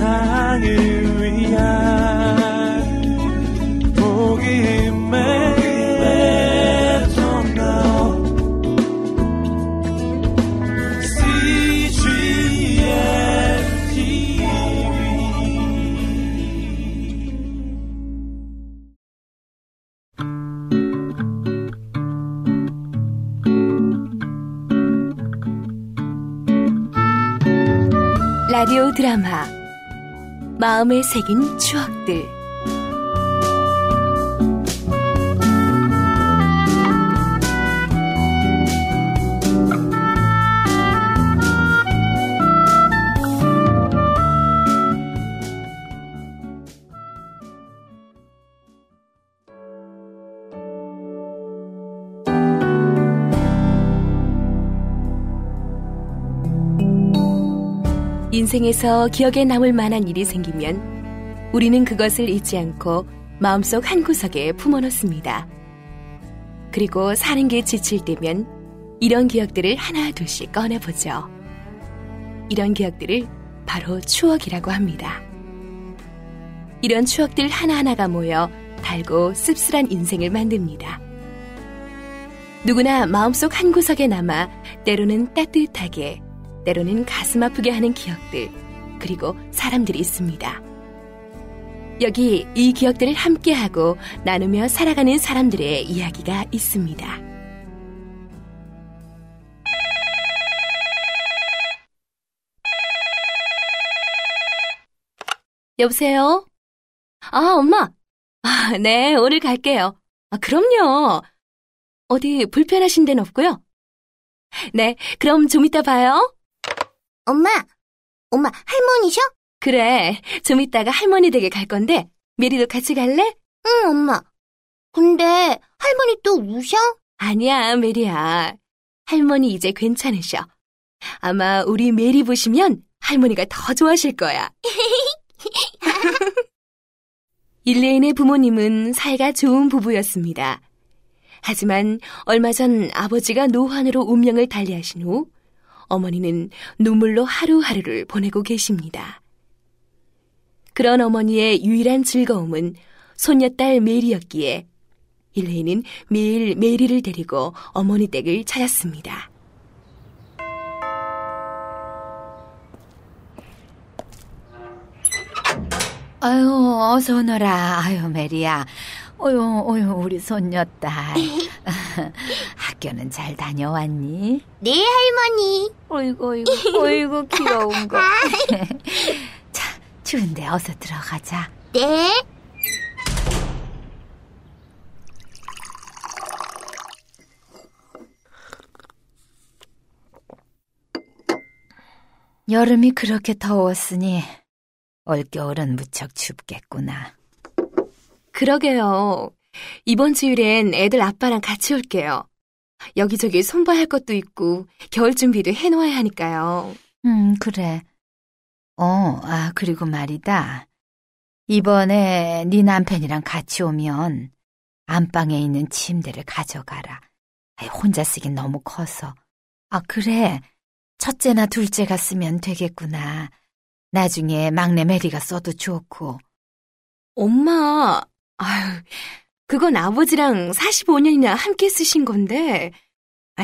세상을 위한 복음의 라디오 드라마 마음에 새긴 추억들 인생에서 기억에 남을 만한 일이 생기면 우리는 그것을 잊지 않고 마음속 한 구석에 품어놓습니다. 그리고 사는 게 지칠 때면 이런 기억들을 하나 둘씩 꺼내보죠. 이런 기억들을 바로 추억이라고 합니다. 이런 추억들 하나하나가 모여 달고 씁쓸한 인생을 만듭니다. 누구나 마음속 한 구석에 남아 때로는 따뜻하게 때로는 가슴 아프게 하는 기억들, 그리고 사람들이 있습니다. 여기 이 기억들을 함께하고 나누며 살아가는 사람들의 이야기가 있습니다. 여보세요? 아, 엄마. 아, 네, 오늘 갈게요. 아, 그럼요. 어디 불편하신 데는 없고요? 네, 그럼 좀 이따 봐요. 엄마, 엄마 할머니셔? 그래, 좀 이따가 할머니 댁에 갈 건데 메리도 같이 갈래? 응, 엄마. 근데 할머니 또 우셔? 아니야, 메리야. 할머니 이제 괜찮으셔. 아마 우리 메리 보시면 할머니가 더 좋아하실 거야. 일레인의 부모님은 사이가 좋은 부부였습니다. 하지만 얼마 전 아버지가 노환으로 운명을 달리하신 후 어머니는 눈물로 하루하루를 보내고 계십니다. 그런 어머니의 유일한 즐거움은 손녀딸 메리였기에 일레이는 매일 메리를 데리고 어머니 댁을 찾았습니다. 아유, 어서 오너라. 아유, 메리야. 어유, 어유, 우리 손녀딸. 학교는 잘 다녀왔니? 네, 할머니. 어이구, 어이구, 어이구, 귀여운 거. 자, 추운데 어서 들어가자. 네. 여름이 그렇게 더웠으니 올겨울은 무척 춥겠구나. 그러게요. 이번 주일엔 애들 아빠랑 같이 올게요. 여기저기 손봐야 할 것도 있고 겨울 준비도 해놓아야 하니까요. 음, 그래. 어, 아, 그리고 말이다. 이번에 네 남편이랑 같이 오면 안방에 있는 침대를 가져가라. 혼자 쓰긴 너무 커서. 아, 그래. 첫째나 둘째가 쓰면 되겠구나. 나중에 막내 메리가 써도 좋고. 엄마, 아유, 그건 아버지랑 45년이나 함께 쓰신 건데,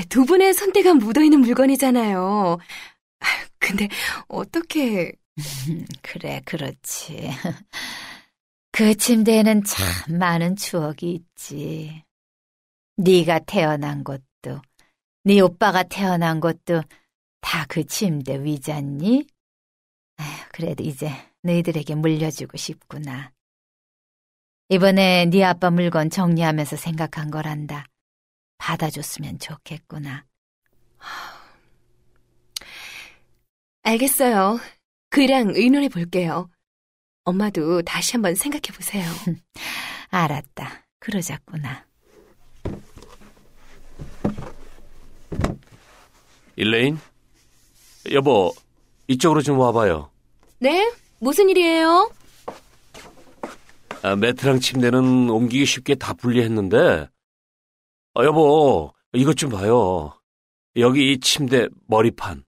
두 분의 선택가 묻어있는 물건이잖아요. 근데 어떻게... 그래, 그렇지. 그 침대에는 참 많은 추억이 있지. 네가 태어난 것도, 네 오빠가 태어난 것도 다 그 침대 위잖니? 그래도 이제 너희들에게 물려주고 싶구나. 이번에 네 아빠 물건 정리하면서 생각한 거란다. 받아줬으면 좋겠구나. 알겠어요. 그랑 의논해 볼게요. 엄마도 다시 한번 생각해 보세요. 알았다. 그러자꾸나. 일레인? 여보, 이쪽으로 좀 와봐요. 네? 무슨 일이에요? 아, 매트랑 침대는 옮기기 쉽게 다 분리했는데, 아, 여보, 이것 좀 봐요. 여기 이 침대 머리판.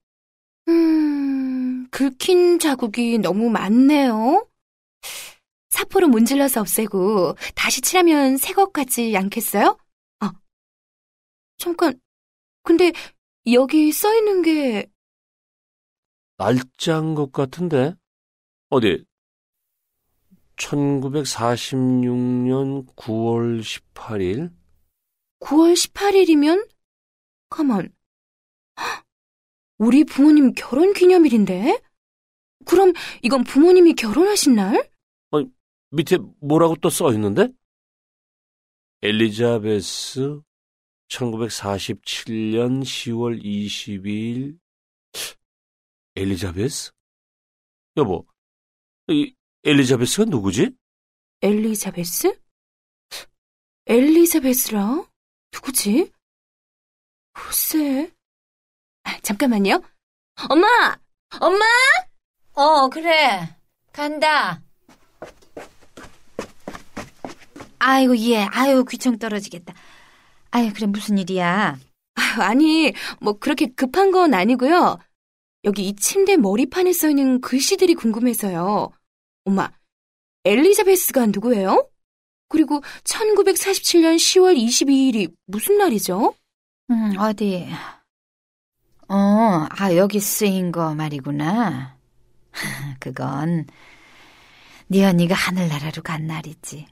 긁힌 자국이 너무 많네요. 사포로 문질러서 없애고 다시 칠하면 새 것 같지 않겠어요? 아, 잠깐. 근데 여기 써 있는 게 날짜인 것 같은데? 어디? 1946년 9월 18일? 9월 18일이면? 가만. 헉, 우리 부모님 결혼 기념일인데? 그럼 이건 부모님이 결혼하신 날? 밑에 뭐라고 또 써 있는데? 엘리자베스 1947년 10월 22일 엘리자베스? 여보, 이 엘리자베스가 누구지? 엘리자베스? 엘리자베스라? 누구지? 글쎄. 아, 잠깐만요. 엄마! 엄마! 어, 그래. 간다. 아이고, 예. 아유, 귀청 떨어지겠다. 아유, 그래, 무슨 일이야? 아유, 아니, 뭐 그렇게 급한 건 아니고요. 여기 이 침대 머리판에 써 있는 글씨들이 궁금해서요. 엄마, 엘리자베스가 누구예요? 그리고 1947년 10월 22일이 무슨 날이죠? 음, 어디. 어, 아, 여기 쓰인 거 말이구나. 그건 네 언니가 하늘나라로 간 날이지.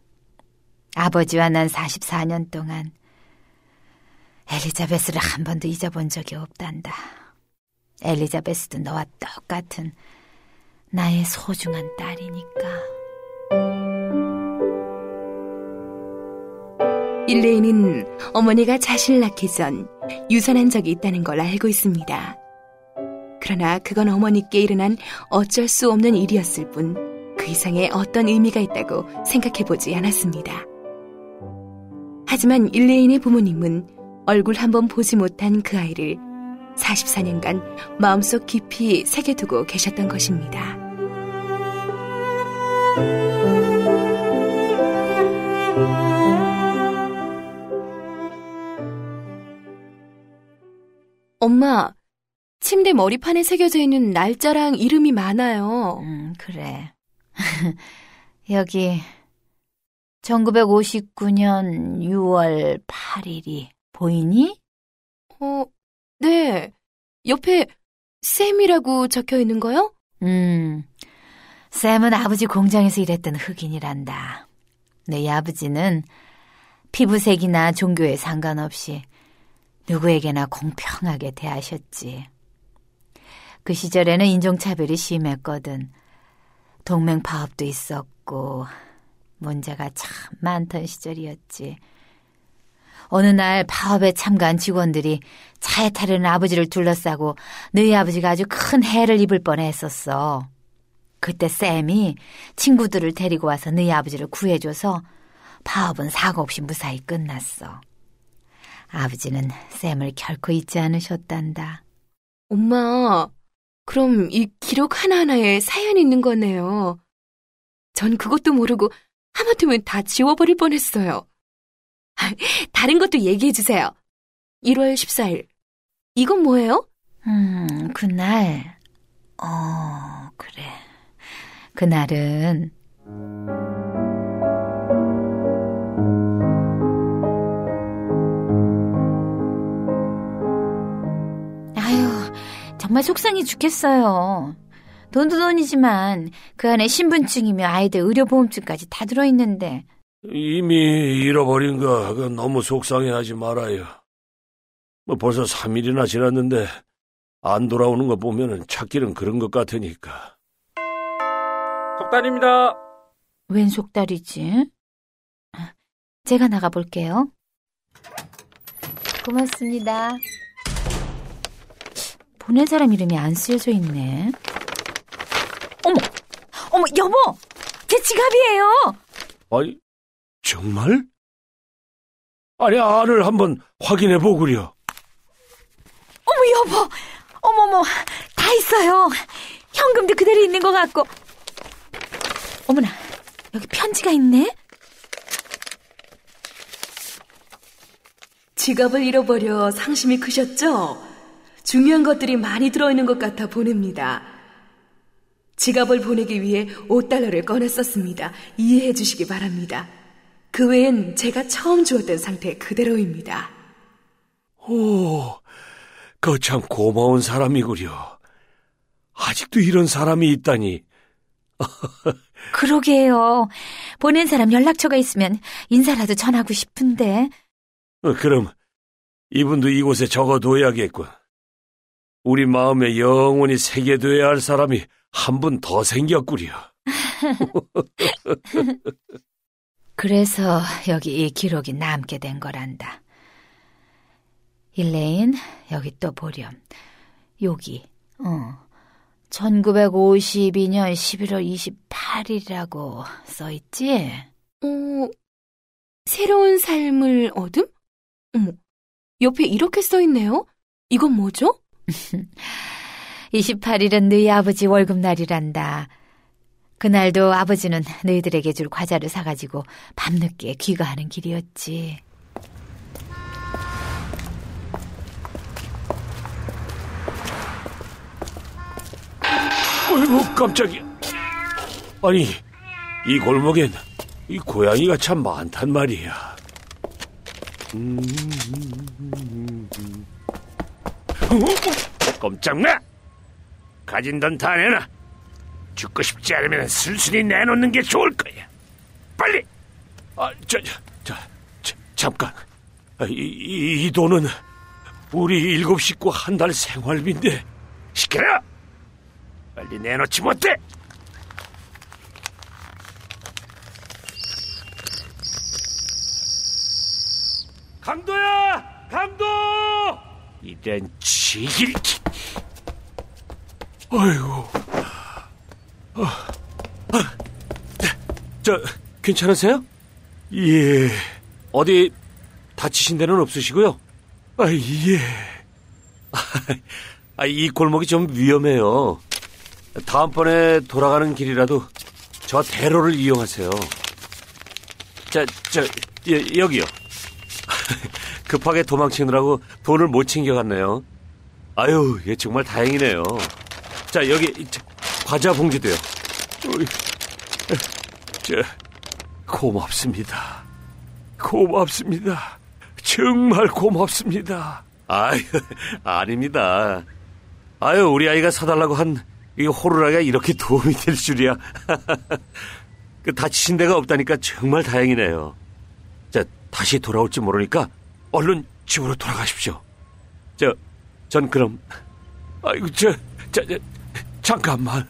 아버지와 난 44년 동안 엘리자베스를 한 번도 잊어본 적이 없단다. 엘리자베스도 너와 똑같은 나의 소중한 딸이니까. 일레이는 어머니가 자신을 낳기 전 유산한 적이 있다는 걸 알고 있습니다. 그러나 그건 어머니께 일어난 어쩔 수 없는 일이었을 뿐 그 이상의 어떤 의미가 있다고 생각해 보지 않았습니다. 하지만 일레인의 부모님은 얼굴 한번 보지 못한 그 아이를 44년간 마음속 깊이 새겨두고 계셨던 것입니다. 엄마, 침대 머리판에 새겨져 있는 날짜랑 이름이 많아요. 음, 그래. 여기 1959년 6월 8일이 보이니? 어, 네. 옆에 쌤이라고 적혀 있는 거요? 음, 샘은 아버지 공장에서 일했던 흑인이란다. 내 아버지는 피부색이나 종교에 상관없이 누구에게나 공평하게 대하셨지. 그 시절에는 인종차별이 심했거든. 동맹 파업도 있었고, 문제가 참 많던 시절이었지. 어느 날 파업에 참가한 직원들이 차에 타려는 아버지를 둘러싸고 너희 아버지가 아주 큰 해를 입을 뻔했었어. 그때 쌤이 친구들을 데리고 와서 너희 아버지를 구해줘서 파업은 사고 없이 무사히 끝났어. 아버지는 쌤을 결코 잊지 않으셨단다. 엄마, 그럼 이 기록 하나하나에 사연이 있는 거네요. 전 그것도 모르고 하마터면 다 지워버릴 뻔했어요. 다른 것도 얘기해 주세요. 1월 14일. 이건 뭐예요? 음, 그날, 어, 그래. 그날은, 아유, 정말 속상해 죽겠어요. 돈도 돈이지만 그 안에 신분증이며 아이들 의료보험증까지 다 들어있는데 이미 잃어버린 거 그건 너무 속상해하지 말아요. 뭐 벌써 3일이나 지났는데 안 돌아오는 거 보면은 찾기는 그런 것 같으니까. 속단입니다. 웬 속달이지? 제가 나가볼게요. 고맙습니다. 보낸 사람 이름이 안 쓰여져 있네. 어머, 어머, 여보! 제 지갑이에요! 아니, 정말? 아니, 안을 한번 확인해 보구려. 어머, 여보! 어머머, 다 있어요. 현금도 그대로 있는 것 같고. 어머나, 여기 편지가 있네? 지갑을 잃어버려 상심이 크셨죠? 중요한 것들이 많이 들어있는 것 같아 보냅니다. 지갑을 보내기 위해 5달러를 꺼냈었습니다. 이해해 주시기 바랍니다. 그 외엔 제가 처음 주었던 상태 그대로입니다. 오, 거참 고마운 사람이구려. 아직도 이런 사람이 있다니. 그러게요. 보낸 사람 연락처가 있으면 인사라도 전하고 싶은데. 어, 그럼 이분도 이곳에 적어둬야겠군. 우리 마음에 영원히 새겨둬야 할 사람이 한 분 더 생겼구려. 그래서 여기 이 기록이 남게 된 거란다. 일레인, 여기 또 보렴. 여기, 어. 1952년 11월 28일이라고 써있지? 어, 새로운 삶을 얻음? 어머, 옆에 이렇게 써 있네요. 이건 뭐죠? 28일은 너희 아버지 월급날이란다. 그날도 아버지는 너희들에게 줄 과자를 사가지고 밤늦게 귀가하는 길이었지. 어이구, 깜짝이야. 아니, 이 골목엔 이 고양이가 참 많단 말이야. 음... 어? 꼼짝마! 가진 돈 다 내놔. 죽고 싶지 않으면 슬슬히 내놓는 게 좋을 거야. 빨리! 아, 저, 저, 저 잠깐. 아, 이, 이, 이 돈은 우리 일곱 식구 한 달 생활비인데. 시끄러! 빨리 내놓지 못해! 강도야! 강도! 이런 지길. 아이고. 아, 저, 괜찮으세요? 예. 어디 다치신 데는 없으시고요? 아, 예. 아, 이 골목이 좀 위험해요. 다음번에 돌아가는 길이라도 저 대로를 이용하세요. 자, 저, 여, 여기요. 급하게 도망치느라고 돈을 못 챙겨갔네요. 아유, 얘 정말 다행이네요. 자, 여기 저, 과자 봉지도요. 저, 고맙습니다. 고맙습니다. 정말 고맙습니다. 아유, 아닙니다. 아유, 우리 아이가 사달라고 한 이 호루라기가 이렇게 도움이 될 줄이야. 그 다치신 데가 없다니까 정말 다행이네요. 자, 다시 돌아올지 모르니까 얼른 집으로 돌아가십시오. 저, 전 그럼, 아이고, 저, 저, 저 잠깐만.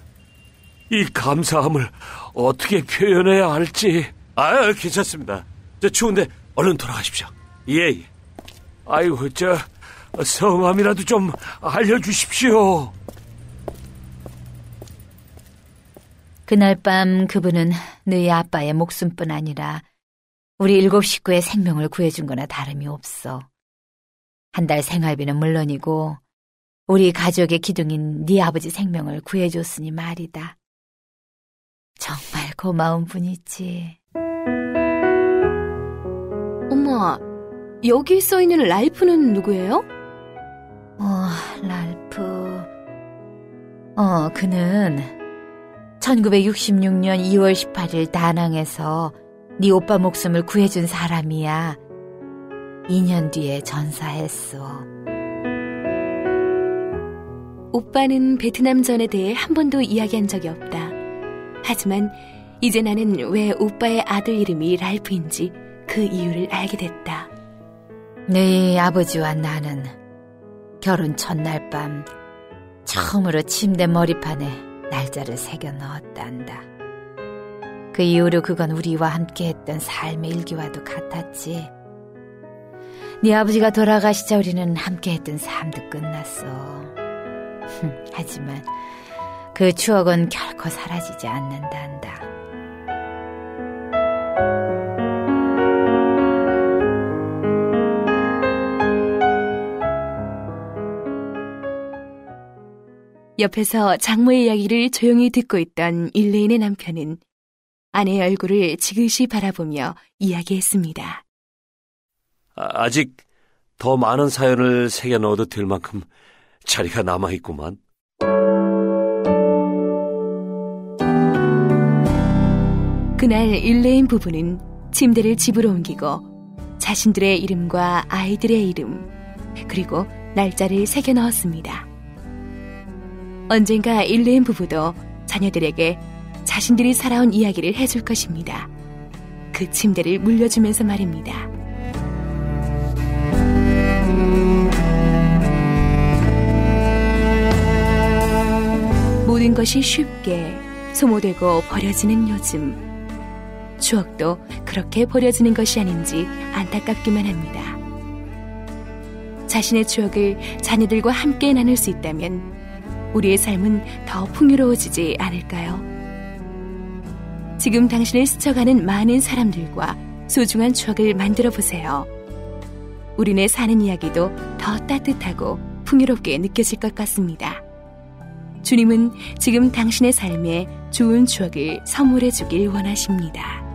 이 감사함을 어떻게 표현해야 할지. 아, 괜찮습니다. 저 추운데 얼른 돌아가십시오. 예, 예. 아이고, 저, 성함이라도 좀 알려주십시오. 그날 밤 그분은 너희 아빠의 목숨뿐 아니라 우리 일곱 식구의 생명을 구해준 거나 다름이 없어. 한 달 생활비는 물론이고 우리 가족의 기둥인 네 아버지 생명을 구해줬으니 말이다. 정말 고마운 분이지. 엄마, 여기 써 있는 랄프는 누구예요? 어, 랄프. 어, 그는 1966년 2월 18일 다낭에서 네 오빠 목숨을 구해준 사람이야. 2년 뒤에 전사했어. 오빠는 베트남 전에 대해 한 번도 이야기한 적이 없다. 하지만 이제 나는 왜 오빠의 아들 이름이 랄프인지 그 이유를 알게 됐다. 네 아버지와 나는 결혼 첫날 밤 처음으로 침대 머리판에 날짜를 새겨 넣었단다. 그 이후로 그건 우리와 함께했던 삶의 일기와도 같았지. 네 아버지가 돌아가시자 우리는 함께했던 삶도 끝났어. 하지만 그 추억은 결코 사라지지 않는단다. 옆에서 장모의 이야기를 조용히 듣고 있던 일레인의 남편은 아내의 얼굴을 지그시 바라보며 이야기했습니다. 아, 아직 더 많은 사연을 새겨 넣어도 될 만큼 자리가 남아있구만. 그날 일레인 부부는 침대를 집으로 옮기고 자신들의 이름과 아이들의 이름, 그리고 날짜를 새겨 넣었습니다. 언젠가 일레인 부부도 자녀들에게 자신들이 살아온 이야기를 해줄 것입니다. 그 침대를 물려주면서 말입니다. 모든 것이 쉽게 소모되고 버려지는 요즘. 추억도 그렇게 버려지는 것이 아닌지 안타깝기만 합니다. 자신의 추억을 자녀들과 함께 나눌 수 있다면 우리의 삶은 더 풍요로워지지 않을까요? 지금 당신을 스쳐가는 많은 사람들과 소중한 추억을 만들어 보세요. 우리네 사는 이야기도 더 따뜻하고 풍요롭게 느껴질 것 같습니다. 주님은 지금 당신의 삶에 좋은 추억을 선물해 주길 원하십니다.